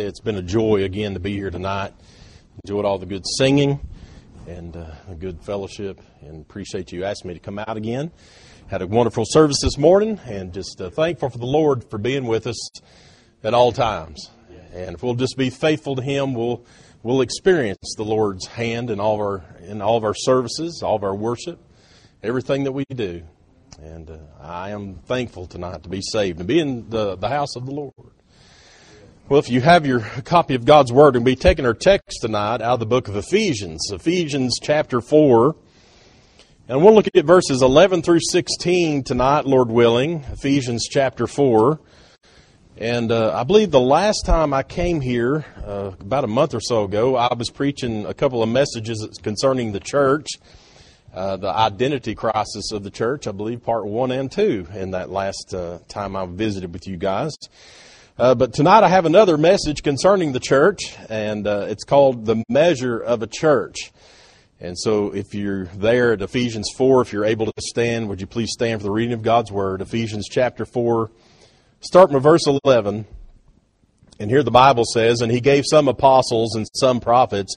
say it's been a joy again to be here tonight. Enjoyed all the good singing and uh, good fellowship, and appreciate you asking me to come out again. Had a wonderful service this morning, and just uh, thankful for the Lord for being with us at all times. And if we'll just be faithful to Him, we'll we'll experience the Lord's hand in all of our in all of our services, all of our worship, everything that we do. And uh, I am thankful tonight to be saved and be in the, the house of the Lord. Well, if you have your copy of God's Word, and we'll be taking our text tonight out of the book of Ephesians, Ephesians chapter 4. And we'll look at verses 11 through 16 tonight, Lord willing, Ephesians chapter 4. And uh, I believe the last time I came here, uh, about a month or so ago, I was preaching a couple of messages concerning the church, uh, the identity crisis of the church, I believe part one and two, in that last uh, time I visited with you guys. Uh, but tonight I have another message concerning the church, and uh, it's called The Measure of a Church. And so if you're there at Ephesians 4, if you're able to stand, would you please stand for the reading of God's Word? Ephesians chapter 4, starting with verse 11. And here the Bible says, And he gave some apostles and some prophets,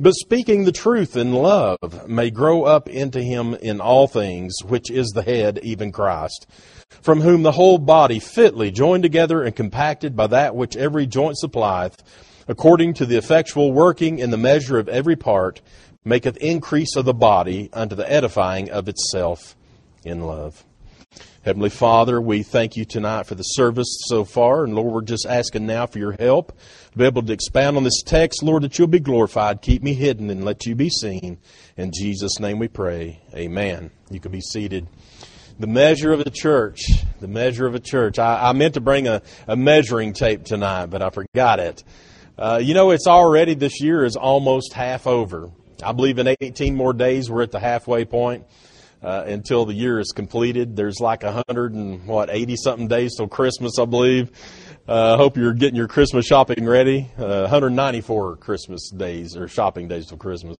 But speaking the truth in love may grow up into him in all things, which is the head, even Christ from whom the whole body fitly joined together and compacted by that which every joint supplieth, according to the effectual working in the measure of every part, maketh increase of the body unto the edifying of itself in love. Heavenly Father, we thank you tonight for the service so far, and Lord, we're just asking now for your help to be able to expound on this text, Lord, that you'll be glorified. Keep me hidden and let you be seen. In Jesus' name we pray. Amen. You can be seated the measure of a church. The measure of a church. I, I meant to bring a, a, measuring tape tonight, but I forgot it. Uh, you know, it's already this year is almost half over. I believe in 18 more days we're at the halfway point uh, until the year is completed. There's like a hundred and what 80 something days till Christmas, I believe. I uh, hope you're getting your Christmas shopping ready. Uh, 194 Christmas days or shopping days till Christmas.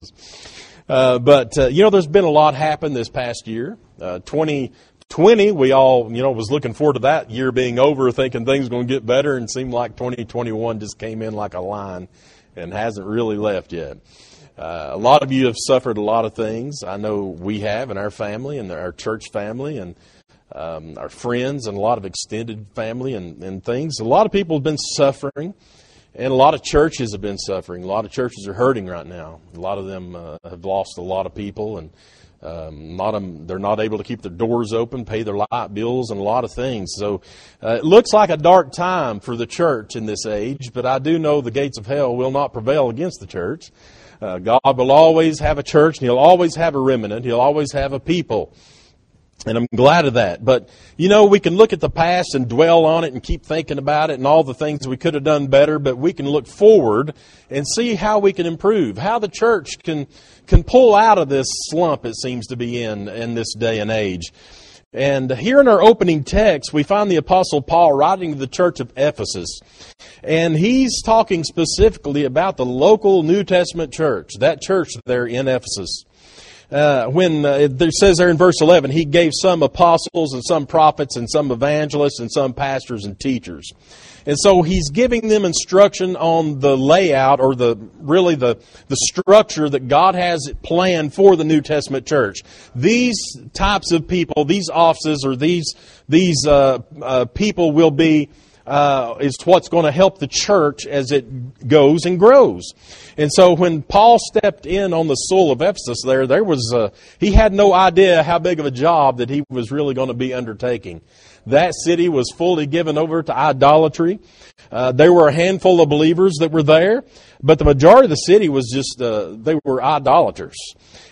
Uh, but uh, you know, there's been a lot happen this past year. Uh, 20 20, we all, you know, was looking forward to that year being over, thinking things going to get better, and seemed like 2021 just came in like a line and hasn't really left yet. Uh, a lot of you have suffered a lot of things. I know we have in our family and our church family and um, our friends and a lot of extended family and, and things. A lot of people have been suffering, and a lot of churches have been suffering. A lot of churches are hurting right now. A lot of them uh, have lost a lot of people and um, not them, they're not able to keep their doors open, pay their light bills, and a lot of things. So uh, it looks like a dark time for the church in this age, but I do know the gates of hell will not prevail against the church. Uh, God will always have a church, and He'll always have a remnant. He'll always have a people. And I'm glad of that. But, you know, we can look at the past and dwell on it and keep thinking about it and all the things we could have done better, but we can look forward and see how we can improve, how the church can, can pull out of this slump it seems to be in in this day and age. And here in our opening text, we find the Apostle Paul writing to the church of Ephesus. And he's talking specifically about the local New Testament church, that church there in Ephesus uh, when uh, it says there in verse 11, he gave some apostles and some prophets and some evangelists and some pastors and teachers. And so he's giving them instruction on the layout or the really the, the structure that God has planned for the New Testament church. These types of people, these offices or these, these uh, uh people will be uh, is what's going to help the church as it goes and grows. And so when Paul stepped in on the soil of Ephesus there, there was, uh, he had no idea how big of a job that he was really going to be undertaking. That city was fully given over to idolatry. Uh, there were a handful of believers that were there, but the majority of the city was just, uh, they were idolaters.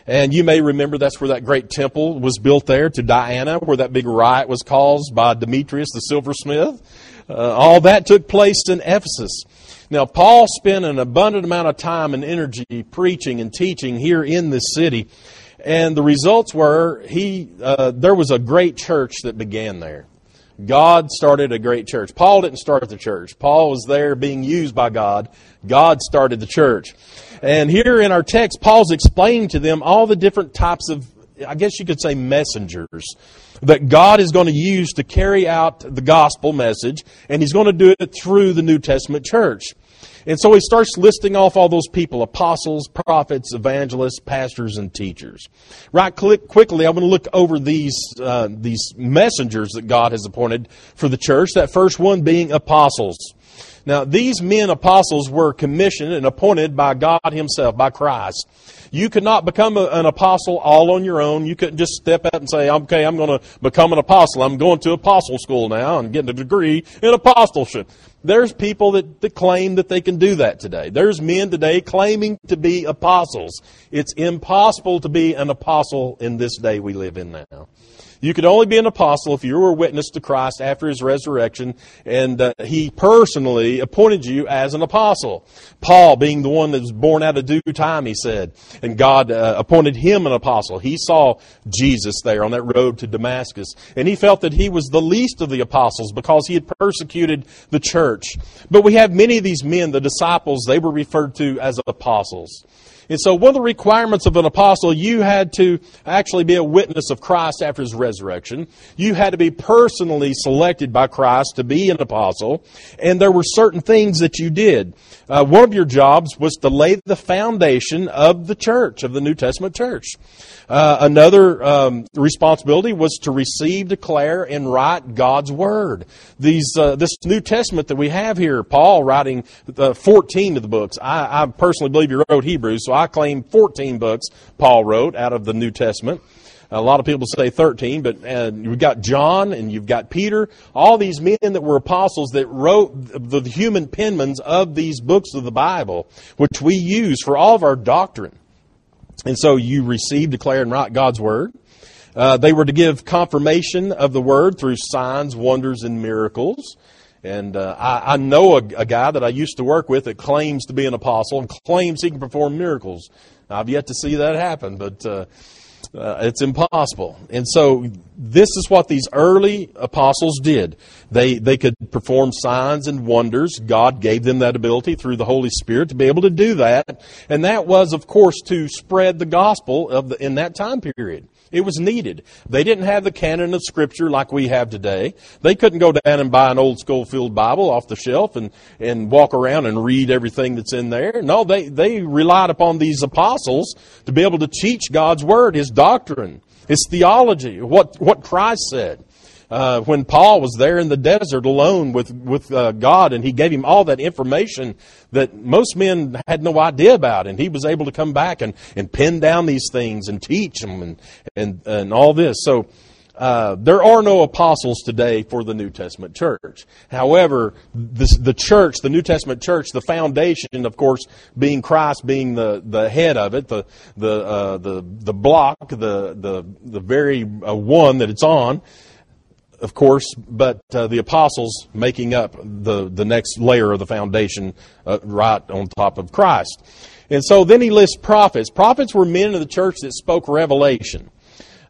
And you may remember that's where that great temple was built there to Diana, where that big riot was caused by Demetrius the silversmith. Uh, all that took place in Ephesus. Now, Paul spent an abundant amount of time and energy preaching and teaching here in this city, and the results were he uh, there was a great church that began there. God started a great church. Paul didn't start the church. Paul was there being used by God. God started the church. And here in our text, Paul's explaining to them all the different types of, I guess you could say, messengers that God is going to use to carry out the gospel message, and He's going to do it through the New Testament church. And so he starts listing off all those people apostles, prophets, evangelists, pastors, and teachers. Right click, quickly, I want to look over these, uh, these messengers that God has appointed for the church. That first one being apostles. Now, these men apostles were commissioned and appointed by God Himself, by Christ. You could not become a, an apostle all on your own. You couldn't just step out and say, okay, I'm going to become an apostle. I'm going to apostle school now and getting a degree in apostleship. There's people that, that claim that they can do that today. There's men today claiming to be apostles. It's impossible to be an apostle in this day we live in now. You could only be an apostle if you were a witness to Christ after his resurrection, and uh, he personally appointed you as an apostle. Paul, being the one that was born out of due time, he said, and God uh, appointed him an apostle. He saw Jesus there on that road to Damascus, and he felt that he was the least of the apostles because he had persecuted the church. But we have many of these men, the disciples, they were referred to as apostles. And so one of the requirements of an apostle, you had to actually be a witness of Christ after his resurrection. You had to be personally selected by Christ to be an apostle. And there were certain things that you did. Uh, one of your jobs was to lay the foundation of the church, of the New Testament church. Uh, another um, responsibility was to receive, declare, and write God's word. These, uh, this New Testament that we have here, Paul writing uh, 14 of the books. I, I personally believe he wrote Hebrews, so I claim 14 books Paul wrote out of the New Testament. A lot of people say 13, but uh, you've got John and you've got Peter, all these men that were apostles that wrote the human penmans of these books of the Bible, which we use for all of our doctrine. And so you receive, declare, and write God's Word. Uh, they were to give confirmation of the Word through signs, wonders, and miracles. And uh, I, I, know a, a, guy that I used to work with that claims to be an apostle and claims he can perform miracles. I've yet to see that happen, but uh, uh, it's impossible. And so this is what these early apostles did. They, they could perform signs and wonders. God gave them that ability through the Holy Spirit to be able to do that. And that was, of course, to spread the gospel of the, in that time period. It was needed. They didn't have the canon of Scripture like we have today. They couldn't go down and buy an old Scofield Bible off the shelf and, and walk around and read everything that's in there. No, they, they relied upon these apostles to be able to teach God's Word, His doctrine, His theology, what, what Christ said uh, when Paul was there in the desert alone with with uh, God, and He gave him all that information that most men had no idea about, and he was able to come back and, and pin down these things and teach them and and and all this. So. Uh, there are no apostles today for the New Testament church. However, this, the church, the New Testament church, the foundation, of course, being Christ, being the, the head of it, the the uh, the the block, the the the very uh, one that it's on, of course, but uh, the apostles making up the, the next layer of the foundation uh, right on top of Christ. And so then he lists prophets. Prophets were men of the church that spoke revelation.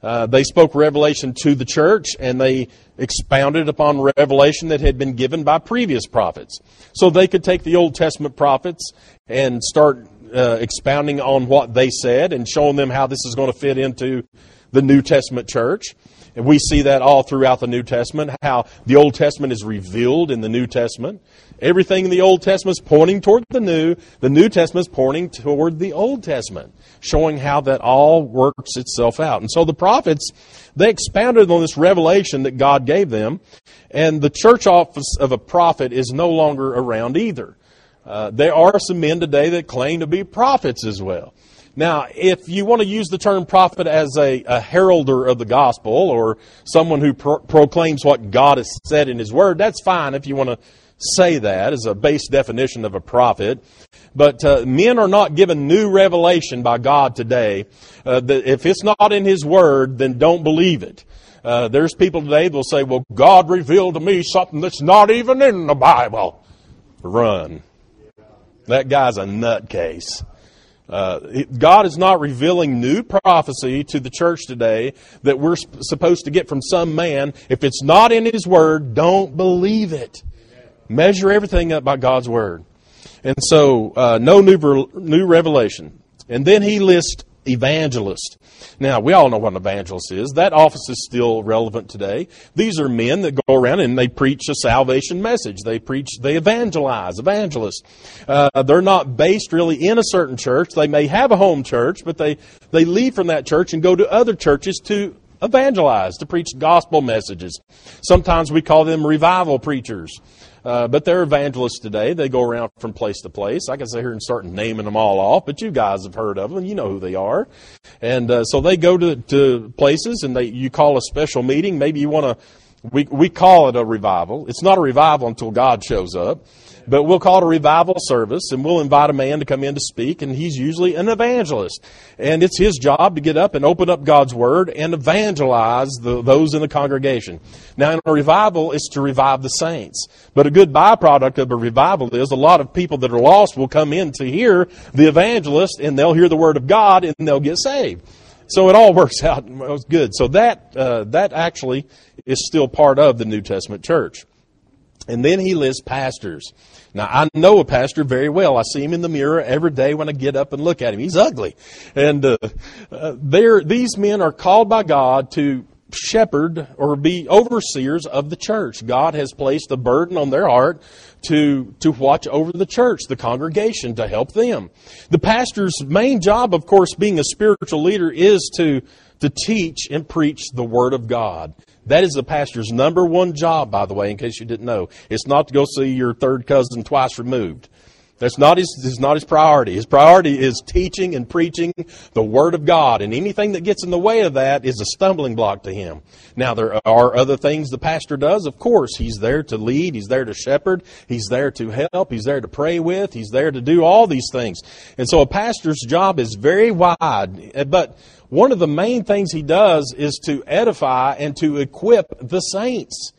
Uh, they spoke revelation to the church and they expounded upon revelation that had been given by previous prophets. So they could take the Old Testament prophets and start uh, expounding on what they said and showing them how this is going to fit into the New Testament church. And we see that all throughout the New Testament, how the Old Testament is revealed in the New Testament. Everything in the Old Testament is pointing toward the New. The New Testament is pointing toward the Old Testament, showing how that all works itself out. And so the prophets, they expounded on this revelation that God gave them, and the church office of a prophet is no longer around either. Uh, there are some men today that claim to be prophets as well. Now, if you want to use the term prophet as a, a heralder of the gospel or someone who pro- proclaims what God has said in His Word, that's fine if you want to say that as a base definition of a prophet. But uh, men are not given new revelation by God today. Uh, if it's not in His Word, then don't believe it. Uh, there's people today that will say, well, God revealed to me something that's not even in the Bible. Run. That guy's a nutcase. Uh, God is not revealing new prophecy to the church today that we're sp- supposed to get from some man. If it's not in His Word, don't believe it. Measure everything up by God's Word. And so, uh, no new, new revelation. And then he lists evangelist. Now, we all know what an evangelist is. That office is still relevant today. These are men that go around and they preach a salvation message. They preach, they evangelize, evangelists. Uh, they're not based really in a certain church. They may have a home church, but they, they leave from that church and go to other churches to evangelize, to preach gospel messages. Sometimes we call them revival preachers. Uh, but they're evangelists today. They go around from place to place. I can sit here and start naming them all off, but you guys have heard of them. You know who they are. And uh, so they go to, to places and they you call a special meeting. Maybe you want to. We we call it a revival. It's not a revival until God shows up. But we'll call it a revival service and we'll invite a man to come in to speak and he's usually an evangelist. And it's his job to get up and open up God's Word and evangelize the, those in the congregation. Now in a revival, it's to revive the saints. But a good byproduct of a revival is a lot of people that are lost will come in to hear the evangelist and they'll hear the Word of God and they'll get saved. So it all works out. Good. So that, uh, that actually is still part of the New Testament church. And then he lists pastors. Now, I know a pastor very well. I see him in the mirror every day when I get up and look at him. He's ugly. And uh, uh, these men are called by God to shepherd or be overseers of the church. God has placed a burden on their heart to, to watch over the church, the congregation, to help them. The pastor's main job, of course, being a spiritual leader, is to, to teach and preach the Word of God. That is the pastor's number one job, by the way, in case you didn't know. It's not to go see your third cousin twice removed. That's not his, is not his priority. His priority is teaching and preaching the Word of God, and anything that gets in the way of that is a stumbling block to him. Now, there are other things the pastor does, of course. He's there to lead, he's there to shepherd, he's there to help, he's there to pray with, he's there to do all these things. And so a pastor's job is very wide, but one of the main things he does is to edify and to equip the saints.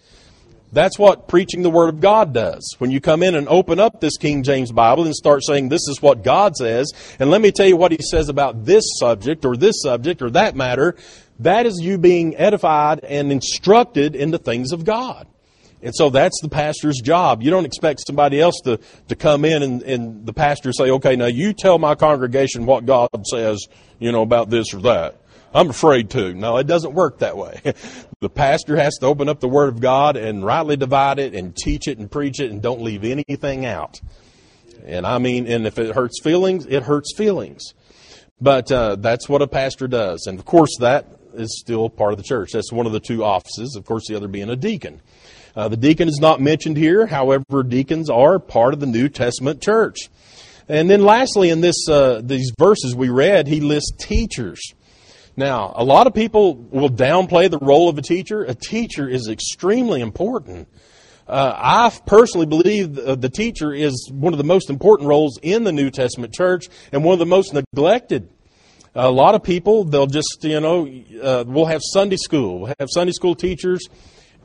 That's what preaching the Word of God does. When you come in and open up this King James Bible and start saying, This is what God says, and let me tell you what He says about this subject or this subject or that matter, that is you being edified and instructed in the things of God. And so that's the pastor's job. You don't expect somebody else to, to come in and, and the pastor say, okay, now you tell my congregation what God says, you know, about this or that. I'm afraid to. No, it doesn't work that way. the pastor has to open up the Word of God and rightly divide it and teach it and preach it and don't leave anything out. And I mean, and if it hurts feelings, it hurts feelings. But uh, that's what a pastor does. And of course, that is still part of the church. That's one of the two offices. Of course, the other being a deacon. Uh, the deacon is not mentioned here. However, deacons are part of the New Testament church. And then lastly, in this, uh, these verses we read, he lists teachers. Now, a lot of people will downplay the role of a teacher. A teacher is extremely important. Uh, I personally believe the, the, teacher is one of the most important roles in the New Testament church and one of the most neglected. A lot of people, they'll just, you know, uh, we'll have Sunday school. We'll have Sunday school teachers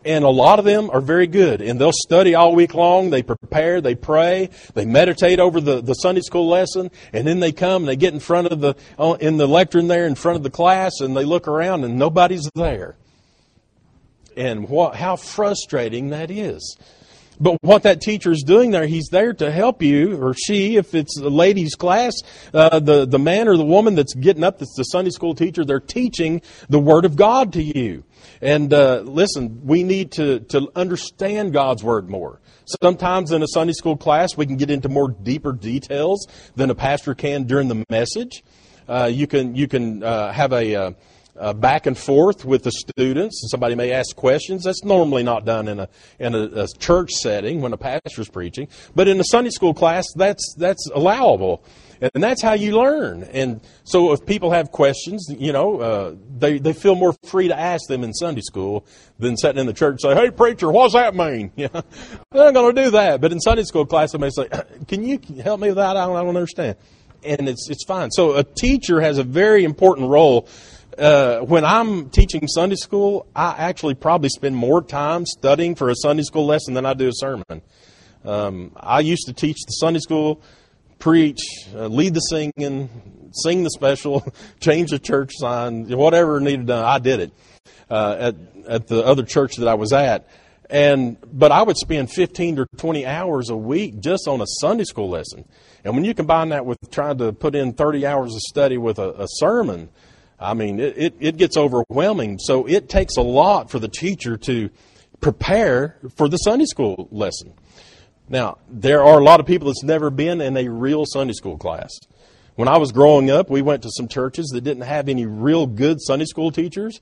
and a lot of them are very good. And they'll study all week long. They prepare they pray they meditate over the, the sunday school lesson. And then they come and they get in front of the uh, in the lectern there in front of the class and they look around and nobody's there. And what how frustrating that is but what that teacher is doing there, he's there to help you, or she, if it's a ladies' class, uh, the, the man or the woman that's getting up, that's the Sunday school teacher, they're teaching the Word of God to you. And uh, listen, we need to, to understand God's Word more. Sometimes in a Sunday school class, we can get into more deeper details than a pastor can during the message. Uh, you can, you can uh, have a uh, back and forth with the students. And somebody may ask questions. That's normally not done in a in a, a church setting when a pastor is preaching. But in a Sunday school class, that's that's allowable, and that's how you learn. And so, if people have questions, you know, uh, they they feel more free to ask them in Sunday school than sitting in the church and say, "Hey, preacher, what's that mean?" Yeah, they're not going to do that. But in Sunday school class, they may say, "Can you help me with that? I don't, I don't understand." And it's it's fine. So a teacher has a very important role uh, when I'm teaching Sunday school, I actually probably spend more time studying for a Sunday school lesson than I do a sermon. Um, I used to teach the Sunday school preach, uh, lead the singing, sing the special, change the church sign, whatever needed done. I did it uh, at at the other church that I was at, and but I would spend 15 to 20 hours a week just on a Sunday school lesson. And when you combine that with trying to put in 30 hours of study with a, a sermon, I mean, it, it, it gets overwhelming. So it takes a lot for the teacher to prepare for the Sunday school lesson. Now, there are a lot of people that's never been in a real Sunday school class. When I was growing up, we went to some churches that didn't have any real good Sunday school teachers.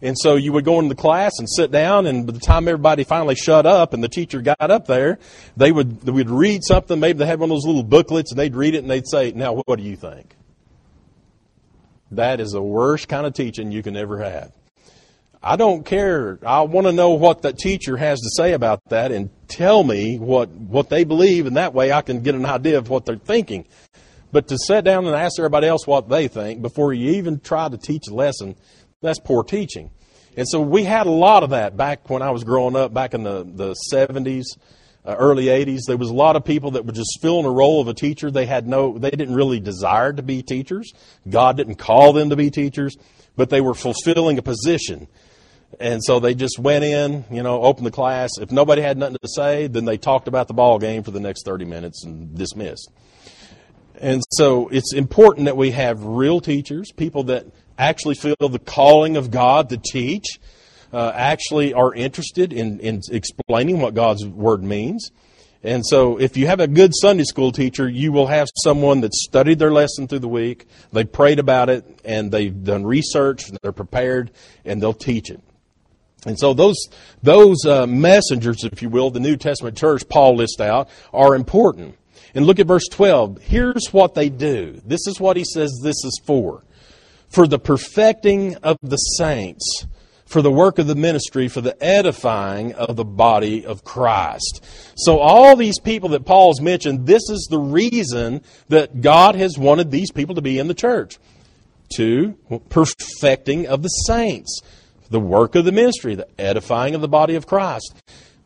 And so you would go into the class and sit down, and by the time everybody finally shut up and the teacher got up there, they would they would read something. Maybe they had one of those little booklets, and they'd read it and they'd say, "Now, what do you think?" That is the worst kind of teaching you can ever have. I don't care. I want to know what the teacher has to say about that and tell me what, what they believe, and that way I can get an idea of what they're thinking. But to sit down and ask everybody else what they think before you even try to teach a lesson, that's poor teaching. And so we had a lot of that back when I was growing up, back in the, the 70s, uh, early 80s. There was a lot of people that were just filling a role of a teacher. They had no, they didn't really desire to be teachers. God didn't call them to be teachers, but they were fulfilling a position. And so they just went in, you know, opened the class. If nobody had nothing to say, then they talked about the ball game for the next 30 minutes and dismissed. And so it's important that we have real teachers, people that actually feel the calling of God to teach, uh, actually are interested in, in explaining what God's Word means. And so, if you have a good Sunday school teacher, you will have someone that studied their lesson through the week, they prayed about it, and they've done research, they're prepared, and they'll teach it. And so those those uh, messengers, if you will, the New Testament church Paul lists out, are important. And look at verse 12. Here's what they do. This is what he says this is for for the perfecting of the saints, for the work of the ministry, for the edifying of the body of Christ. So, all these people that Paul's mentioned, this is the reason that God has wanted these people to be in the church. To perfecting of the saints, the work of the ministry, the edifying of the body of Christ.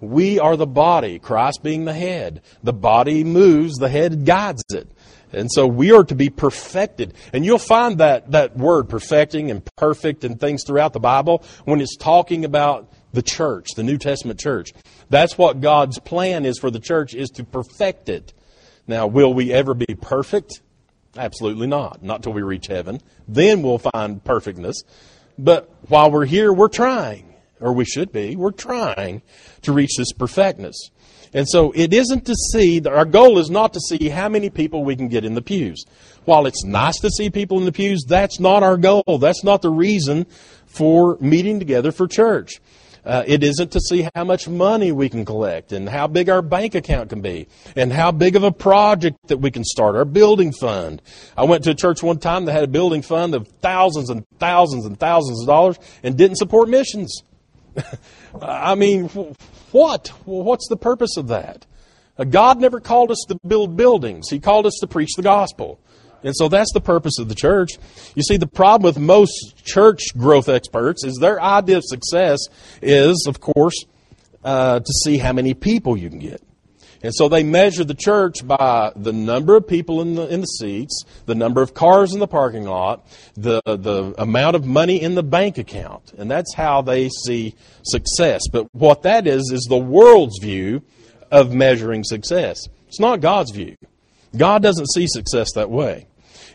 We are the body, Christ being the head. The body moves, the head guides it. And so we are to be perfected. And you'll find that, that word, perfecting and perfect and things throughout the Bible when it's talking about the church, the New Testament church. That's what God's plan is for the church, is to perfect it. Now, will we ever be perfect? Absolutely not. Not till we reach heaven. Then we'll find perfectness. But while we're here, we're trying, or we should be, we're trying to reach this perfectness. And so it isn't to see, our goal is not to see how many people we can get in the pews. While it's nice to see people in the pews, that's not our goal. That's not the reason for meeting together for church. Uh, it isn't to see how much money we can collect and how big our bank account can be and how big of a project that we can start, our building fund. I went to a church one time that had a building fund of thousands and thousands and thousands of dollars and didn't support missions. I mean, what? What's the purpose of that? Uh, God never called us to build buildings. He called us to preach the gospel. And so that's the purpose of the church. You see, the problem with most church growth experts is their idea of success is, of course, uh, to see how many people you can get. And so they measure the church by the number of people in the, in the seats, the number of cars in the parking lot, the, the amount of money in the bank account. And that's how they see success. But what that is, is the world's view of measuring success. It's not God's view. God doesn't see success that way.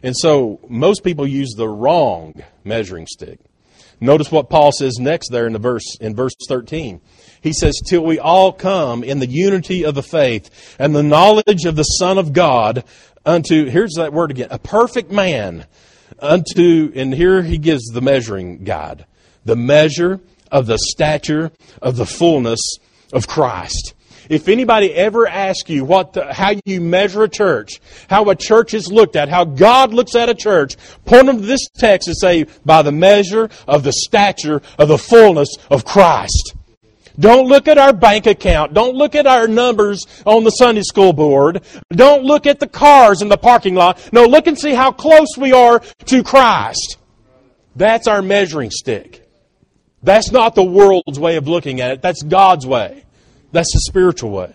And so most people use the wrong measuring stick. Notice what Paul says next there in the verse in verse 13. He says, Till we all come in the unity of the faith and the knowledge of the Son of God unto, here's that word again, a perfect man, unto, and here he gives the measuring guide, the measure of the stature of the fullness of Christ. If anybody ever asks you what the, how you measure a church, how a church is looked at, how God looks at a church, point them to this text and say, by the measure of the stature of the fullness of Christ. Don't look at our bank account. Don't look at our numbers on the Sunday school board. Don't look at the cars in the parking lot. No, look and see how close we are to Christ. That's our measuring stick. That's not the world's way of looking at it. That's God's way. That's the spiritual way.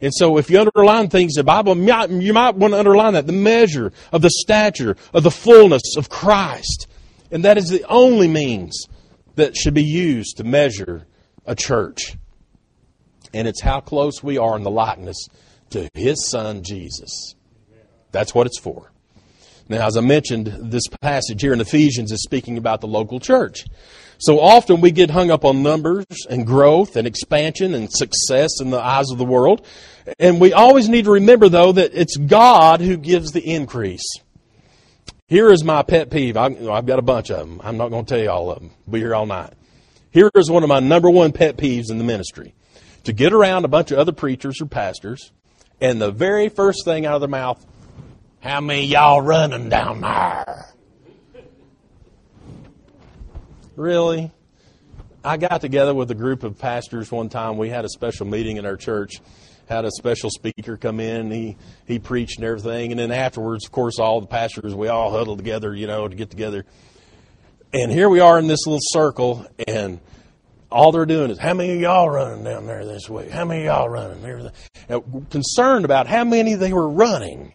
And so if you underline things in the Bible, you might, want to underline that the measure of the stature of the fullness of Christ. And that is the only means that should be used to measure a church. And it's how close we are in the likeness to His Son, Jesus. That's what it's for. Now, as I mentioned, this passage here in Ephesians is speaking about the local church. So often we get hung up on numbers and growth and expansion and success in the eyes of the world. And we always need to remember, though, that it's God who gives the increase. Here is my pet peeve. I've got a bunch of them. I'm not going to tell you all of them. Be here all night. Here is one of my number one pet peeves in the ministry. To get around a bunch of other preachers or pastors, and the very first thing out of their mouth, how many y'all running down there? Really? I got together with a group of pastors one time. We had a special meeting in our church. Had a special speaker come in. He he preached and everything, and then afterwards, of course, all the pastors we all huddled together, you know, to get together. And here we are in this little circle, and all they're doing is, how many of y'all running down there this way? How many of y'all running? Everything. concerned about how many they were running.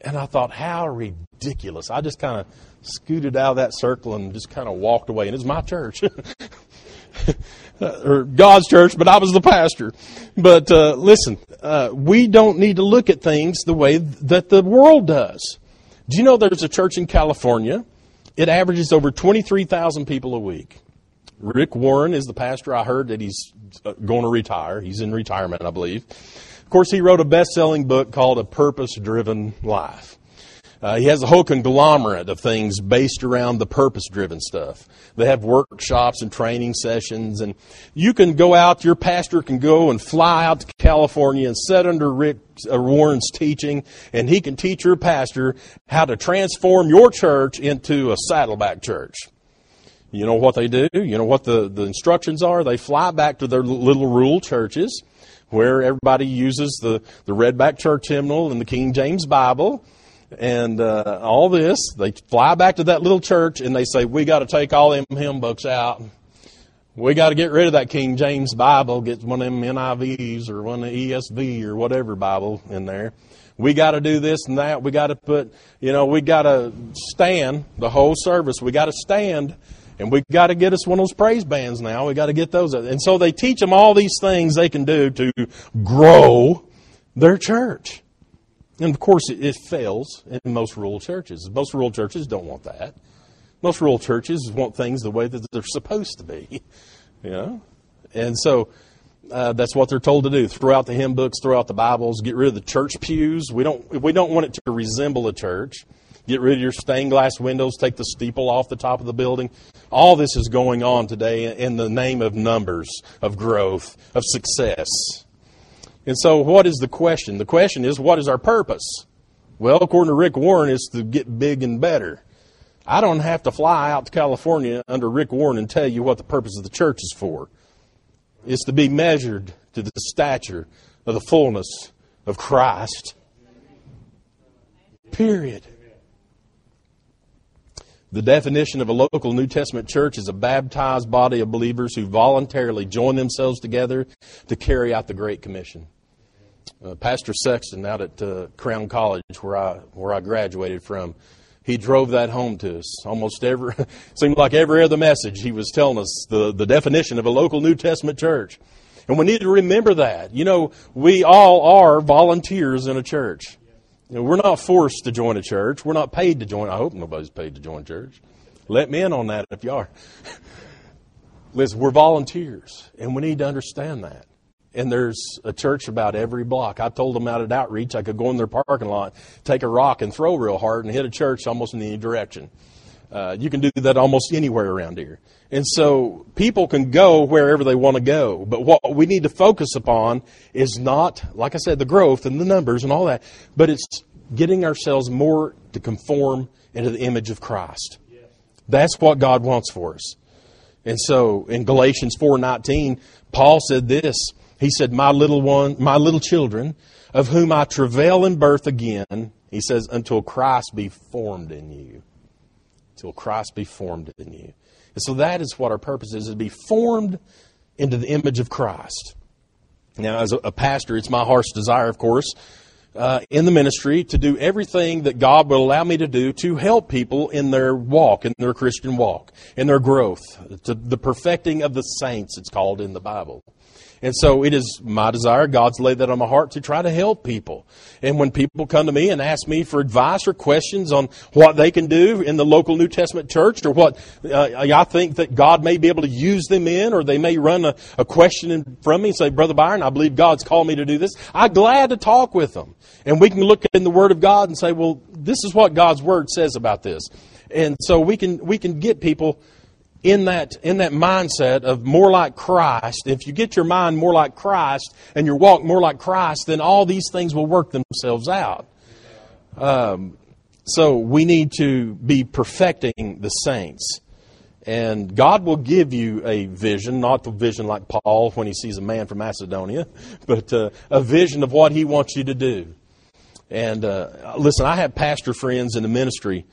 And I thought, how ridiculous. I just kind of scooted out of that circle and just kind of walked away. And it's my church. or God's church, but I was the pastor. But uh, listen, uh, we don't need to look at things the way that the world does. Do you know there's a church in California? It averages over 23,000 people a week. Rick Warren is the pastor. I heard that he's uh, going to retire. He's in retirement, I believe Of course, he wrote a best selling book called A Purpose Driven Life. Uh, he has a whole conglomerate of things based around the purpose driven stuff. They have workshops and training sessions, and you can go out, your pastor can go and fly out to California and sit under Rick uh, Warren's teaching, and he can teach your pastor how to transform your church into a saddleback church. You know what they do? You know what the, the instructions are? They fly back to their little rural churches where everybody uses the, the Redback Church hymnal and the King James Bible and uh, all this. They fly back to that little church and they say, We got to take all them hymn books out. We got to get rid of that King James Bible, get one of them NIVs or one of the ESV or whatever Bible in there. We got to do this and that. We got to put, you know, we got to stand the whole service. We got to stand and we got to get us one of those praise bands now. We got to get those. And so they teach them all these things they can do to grow their church. And of course, it, it fails in most rural churches. Most rural churches don't want that. Most rural churches want things the way that they're supposed to be. You know? And so uh, that's what they're told to do. Throw out the hymn books, throw out the Bibles, get rid of the church pews. We don't, we don't want it to resemble a church. Get rid of your stained glass windows, take the steeple off the top of the building. All this is going on today in the name of numbers, of growth, of success. And so, what is the question? The question is, what is our purpose? Well, according to Rick Warren, it's to get big and better. I don't have to fly out to California under Rick Warren and tell you what the purpose of the church is for. It's to be measured to the stature of the fullness of Christ. Period. The definition of a local New Testament church is a baptized body of believers who voluntarily join themselves together to carry out the Great Commission. Uh, Pastor Sexton out at uh, Crown College, where I where I graduated from, he drove that home to us. Almost every seemed like every other message he was telling us the, the definition of a local New Testament church. And we need to remember that. You know, we all are volunteers in a church. You know, we're not forced to join a church. We're not paid to join. I hope nobody's paid to join church. Let me in on that if you are. Listen, we're volunteers, and we need to understand that. And there's a church about every block. I told them out at outreach I could go in their parking lot, take a rock, and throw real hard and hit a church almost in any direction. Uh, you can do that almost anywhere around here. And so people can go wherever they want to go. But what we need to focus upon is not, like I said, the growth and the numbers and all that, but it's getting ourselves more to conform into the image of Christ. That's what God wants for us. And so in Galatians 4:19, Paul said this. He said, "My little one, my little children, of whom I travail in birth again," he says, "until Christ be formed in you." Until Christ be formed in you. And so that is what our purpose is, is to be formed into the image of Christ. Now, as a, a pastor, it's my heart's desire, of course, uh, in the ministry to do everything that God will allow me to do to help people in their walk, in their Christian walk, in their growth, to the perfecting of the saints, it's called in the Bible. And so it is my desire, God's laid that on my heart to try to help people. And when people come to me and ask me for advice or questions on what they can do in the local New Testament church or what uh, I think that God may be able to use them in, or they may run a, a question from me and say, Brother Byron, I believe God's called me to do this, I'm glad to talk with them. And we can look in the Word of God and say, well, this is what God's Word says about this. And so we can, we can get people in that in that mindset of more like Christ, if you get your mind more like Christ and your walk more like Christ, then all these things will work themselves out. Um, so we need to be perfecting the saints. And God will give you a vision, not the vision like Paul when he sees a man from Macedonia, but uh, a vision of what he wants you to do. And uh, listen, I have pastor friends in the ministry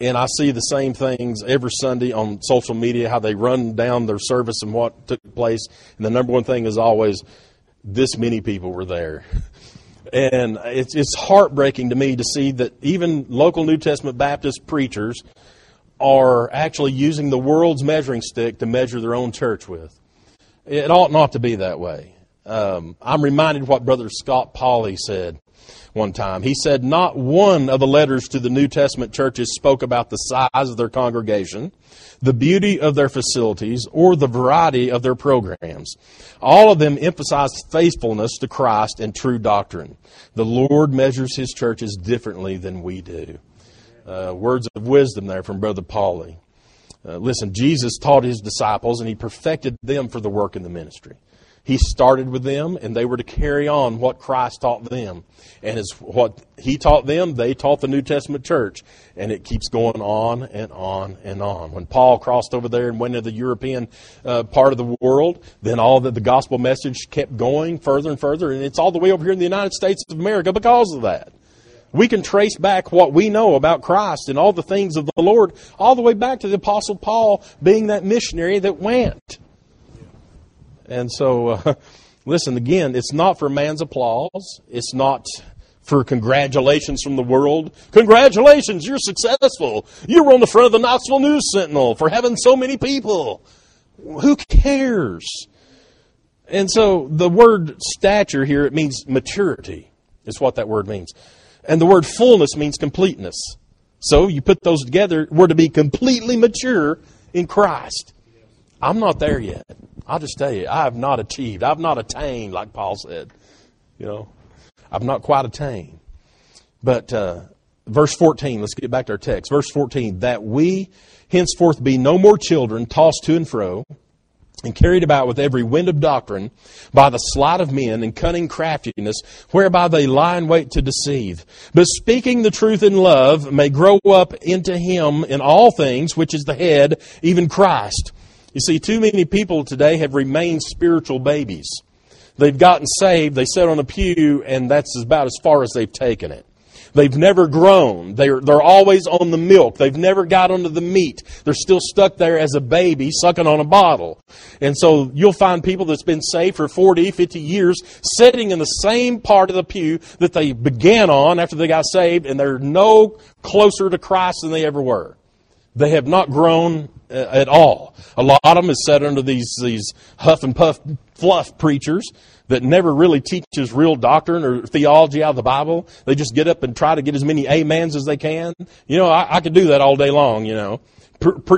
and I see the same things every Sunday on social media, how they run down their service and what took place. And the number one thing is always, this many people were there. And it's, it's heartbreaking to me to see that even local New Testament Baptist preachers are actually using the world's measuring stick to measure their own church with. It ought not to be that way. Um, I'm reminded what Brother Scott Pauley said one time. He said, Not one of the letters to the New Testament churches spoke about the size of their congregation, the beauty of their facilities, or the variety of their programs. All of them emphasized faithfulness to Christ and true doctrine. The Lord measures his churches differently than we do. Uh, words of wisdom there from Brother Pauley. Uh, listen, Jesus taught his disciples and he perfected them for the work in the ministry. He started with them, and they were to carry on what Christ taught them. And as what He taught them, they taught the New Testament church. And it keeps going on and on and on. When Paul crossed over there and went to the European uh, part of the world, then all the, the gospel message kept going further and further. And it's all the way over here in the United States of America because of that. We can trace back what we know about Christ and all the things of the Lord all the way back to the Apostle Paul being that missionary that went. And so, uh, listen, again, it's not for man's applause. It's not for congratulations from the world. Congratulations, you're successful. You were on the front of the Knoxville News Sentinel for having so many people. Who cares? And so the word stature here, it means maturity, is what that word means. And the word fullness means completeness. So you put those together, we're to be completely mature in Christ. I'm not there yet. I'll just tell you, I have not achieved. I've not attained, like Paul said. You know, I've not quite attained. But uh, verse 14, let's get back to our text. Verse 14, that we henceforth be no more children tossed to and fro and carried about with every wind of doctrine by the sleight of men and cunning craftiness, whereby they lie in wait to deceive. But speaking the truth in love may grow up into him in all things, which is the head, even Christ you see, too many people today have remained spiritual babies. They've gotten saved, they sit on a pew, and that's about as far as they've taken it. They've never grown. They're, they're always on the milk. They've never got onto the meat. They're still stuck there as a baby sucking on a bottle. And so you'll find people that's been saved for 40, 50 years sitting in the same part of the pew that they began on after they got saved, and they're no closer to Christ than they ever were. They have not grown uh, at all. A lot of them is set under these, these huff and puff fluff preachers that never really teaches real doctrine or theology out of the Bible. They just get up and try to get as many amens as they can. You know, I, I could do that all day long, you know.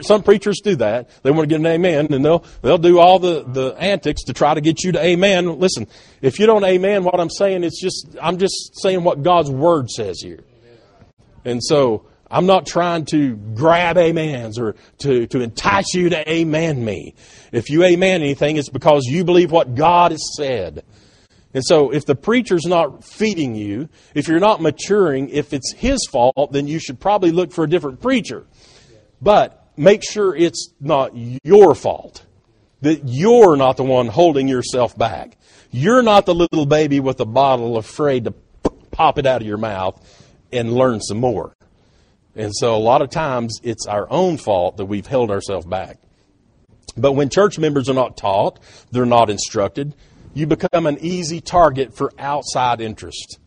some preachers do that. They want to get an amen, and they'll they'll do all the, the antics to try to get you to amen. Listen, if you don't amen what I'm saying, it's just I'm just saying what God's word says here. And so I'm not trying to grab amens or to, to entice you to amen me. If you amen anything, it's because you believe what God has said. And so if the preacher's not feeding you, if you're not maturing, if it's his fault, then you should probably look for a different preacher. But make sure it's not your fault. That you're not the one holding yourself back. You're not the little baby with a bottle afraid to pop it out of your mouth and learn some more. And so a lot of times it's our own fault that we've held ourselves back. But when church members are not taught, they're not instructed, you become an easy target for outside interest.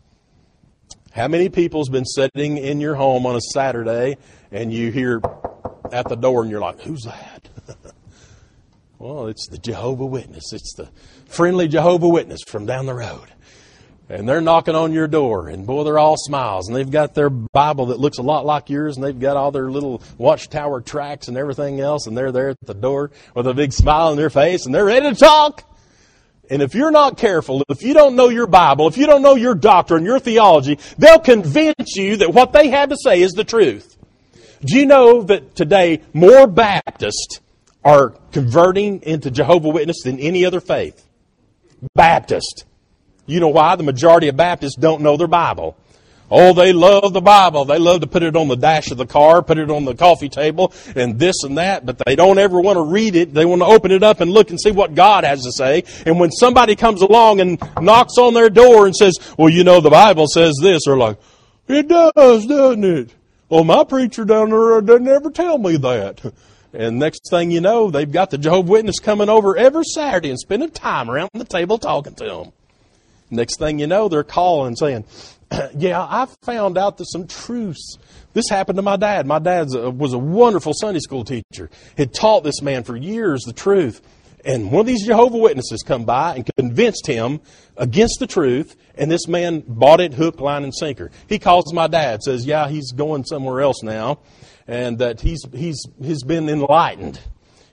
How many people's been sitting in your home on a Saturday and you hear at the door and you're like, who's that? well, it's the Jehovah Witness. It's the friendly Jehovah Witness from down the road. And they're knocking on your door, and boy, they're all smiles, and they've got their Bible that looks a lot like yours, and they've got all their little watchtower tracks and everything else, and they're there at the door with a big smile on their face, and they're ready to talk. And if you're not careful, if you don't know your Bible, if you don't know your doctrine, your theology, they'll convince you that what they have to say is the truth. Do you know that today more Baptists are converting into Jehovah Witness than any other faith? Baptist. You know why? The majority of Baptists don't know their Bible. Oh, they love the Bible. They love to put it on the dash of the car, put it on the coffee table, and this and that, but they don't ever want to read it. They want to open it up and look and see what God has to say. And when somebody comes along and knocks on their door and says, well, you know, the Bible says this, they're like, it does, doesn't it? Well, my preacher down there doesn't ever tell me that. And next thing you know, they've got the Jehovah Witness coming over every Saturday and spending time around the table talking to them. Next thing you know, they're calling saying, Yeah, I found out that some truths. This happened to my dad. My dad was a wonderful Sunday school teacher. Had taught this man for years the truth. And one of these Jehovah Witnesses come by and convinced him against the truth, and this man bought it hook, line, and sinker. He calls my dad, says, "Yeah, he's going somewhere else now, and that he's he's he's been enlightened.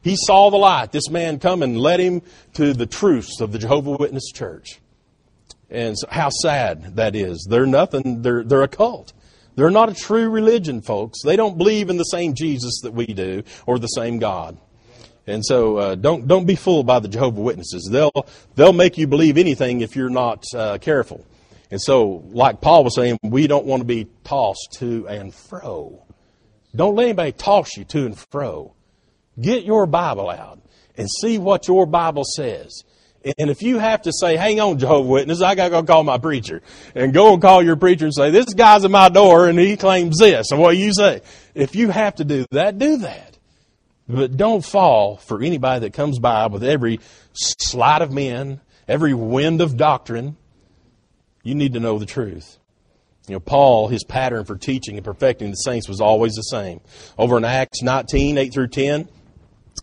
He saw the light. This man come and led him to the truths of the Jehovah Witness Church." And so how sad that is. They're nothing, they're, they're a cult. They're not a true religion, folks. They don't believe in the same Jesus that we do or the same God. And so uh, don't don't be fooled by the Jehovah Witnesses. They'll they'll make you believe anything if you're not uh, careful. And so, like Paul was saying, we don't want to be tossed to and fro. Don't let anybody toss you to and fro. Get your Bible out and see what your Bible says. And if you have to say, hang on, Jehovah Witness, I got to go call my preacher. And go and call your preacher and say, this guy's at my door and he claims this. And what you say? If you have to do that, do that. But don't fall for anybody that comes by with every sleight of men, every wind of doctrine. You need to know the truth. You know, Paul, his pattern for teaching and perfecting the saints was always the same. Over in Acts 19, 8 through 10,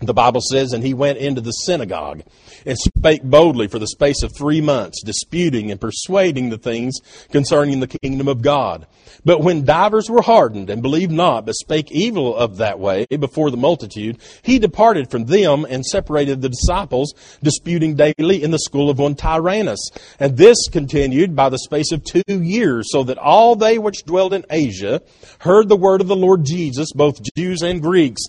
the Bible says, and he went into the synagogue and spake boldly for the space of three months, disputing and persuading the things concerning the kingdom of God. But when divers were hardened and believed not, but spake evil of that way before the multitude, he departed from them and separated the disciples, disputing daily in the school of one Tyrannus. And this continued by the space of two years, so that all they which dwelled in Asia heard the word of the Lord Jesus, both Jews and Greeks.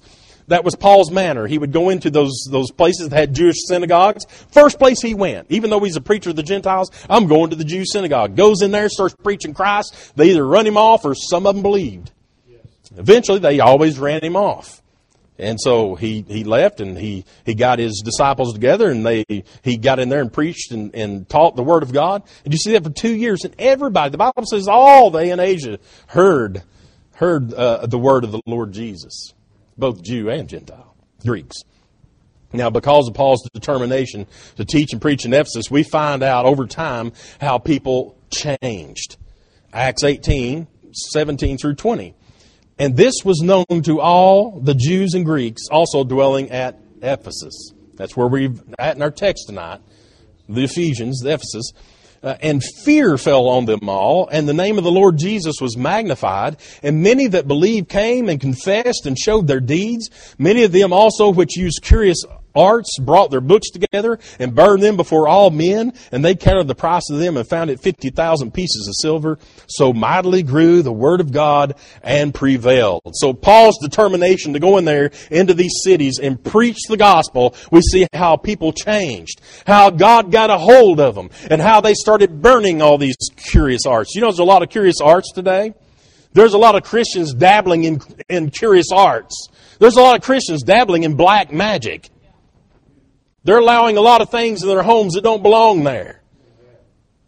That was Paul's manner. He would go into those, those places that had Jewish synagogues. First place he went, even though he's a preacher of the Gentiles, I'm going to the Jew synagogue. Goes in there, starts preaching Christ. They either run him off or some of them believed. Eventually, they always ran him off. And so he, he left and he, he got his disciples together and they, he got in there and preached and, and taught the Word of God. And you see that for two years and everybody, the Bible says all they in Asia heard, heard uh, the Word of the Lord Jesus both Jew and Gentile, Greeks. Now, because of Paul's determination to teach and preach in Ephesus, we find out over time how people changed. Acts 18, 17 through 20. And this was known to all the Jews and Greeks also dwelling at Ephesus. That's where we're at in our text tonight. The Ephesians, the Ephesus. Uh, and fear fell on them all, and the name of the Lord Jesus was magnified. And many that believed came and confessed and showed their deeds. Many of them also which used curious arts brought their books together and burned them before all men, and they counted the price of them and found it 50,000 pieces of silver. So mightily grew the word of God and prevailed. So Paul's determination to go in there into these cities and preach the gospel, we see how people changed, how God got a hold of them, and how they started burning all these curious arts. You know, there's a lot of curious arts today. There's a lot of Christians dabbling in, in curious arts. There's a lot of Christians dabbling in black magic. They're allowing a lot of things in their homes that don't belong there.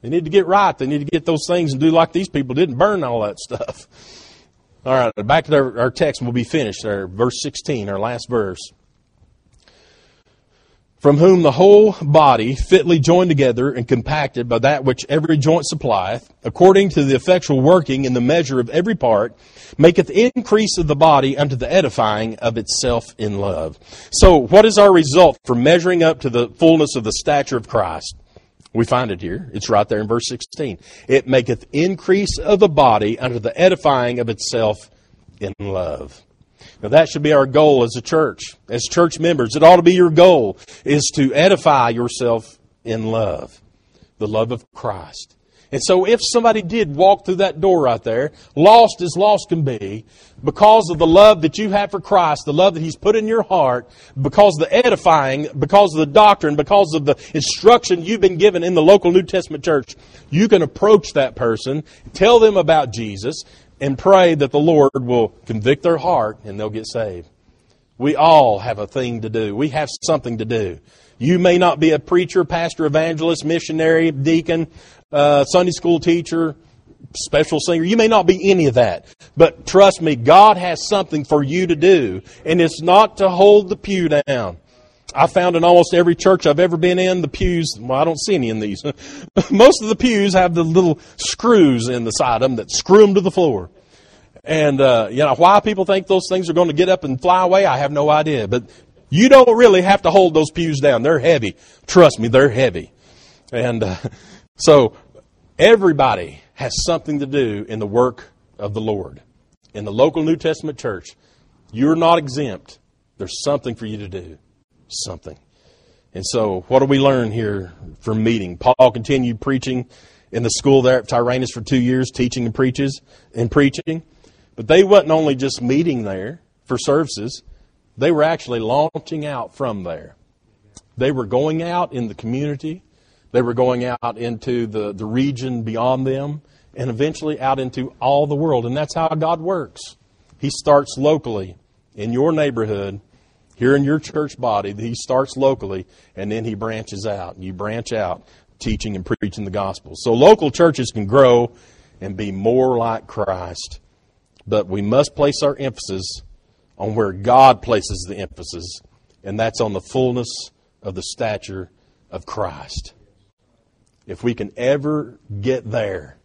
They need to get right. They need to get those things and do like these people did and burn all that stuff. All right, back to our, our text. We'll be finished. Our verse 16, our last verse. From whom the whole body, fitly joined together and compacted by that which every joint supplieth, according to the effectual working in the measure of every part, maketh increase of the body unto the edifying of itself in love. So, what is our result for measuring up to the fullness of the stature of Christ? We find it here. It's right there in verse 16. It maketh increase of the body unto the edifying of itself in love. Now that should be our goal as a church, as church members. It ought to be your goal is to edify yourself in love, the love of Christ. And so if somebody did walk through that door right there, lost as lost can be, because of the love that you have for Christ, the love that He's put in your heart, because of the edifying, because of the doctrine, because of the instruction you've been given in the local New Testament church, you can approach that person, tell them about Jesus, and pray that the Lord will convict their heart and they'll get saved. We all have a thing to do. We have something to do. You may not be a preacher, pastor, evangelist, missionary, deacon, uh, Sunday school teacher, special singer. You may not be any of that. But trust me, God has something for you to do. And it's not to hold the pew down. I found in almost every church I've ever been in, the pews, well, I don't see any in these. Most of the pews have the little screws in the side of them that screw them to the floor. And, uh, you know, why people think those things are going to get up and fly away, I have no idea. But you don't really have to hold those pews down. They're heavy. Trust me, they're heavy. And uh, so everybody has something to do in the work of the Lord. In the local New Testament church, you're not exempt. There's something for you to do something. And so, what do we learn here from meeting? Paul continued preaching in the school there at Tyrannus for two years, teaching and preaches and preaching. But they wasn't only just meeting there for services; they were actually launching out from there. They were going out in the community. They were going out into the, the region beyond them and eventually out into all the world. And that's how God works. He starts locally in your neighborhood here in your church body, he starts locally and then he branches out. You branch out teaching and preaching the gospel. So local churches can grow and be more like Christ. But we must place our emphasis on where God places the emphasis, and that's on the fullness of the stature of Christ. If we can ever get there,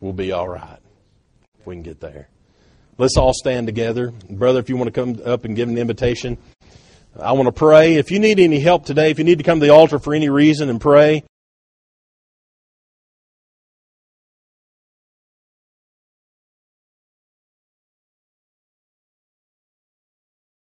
we'll be all right. If we can get there. Let's all stand together. Brother, if you want to come up and give an invitation. I want to pray. If you need any help today, if you need to come to the altar for any reason and pray,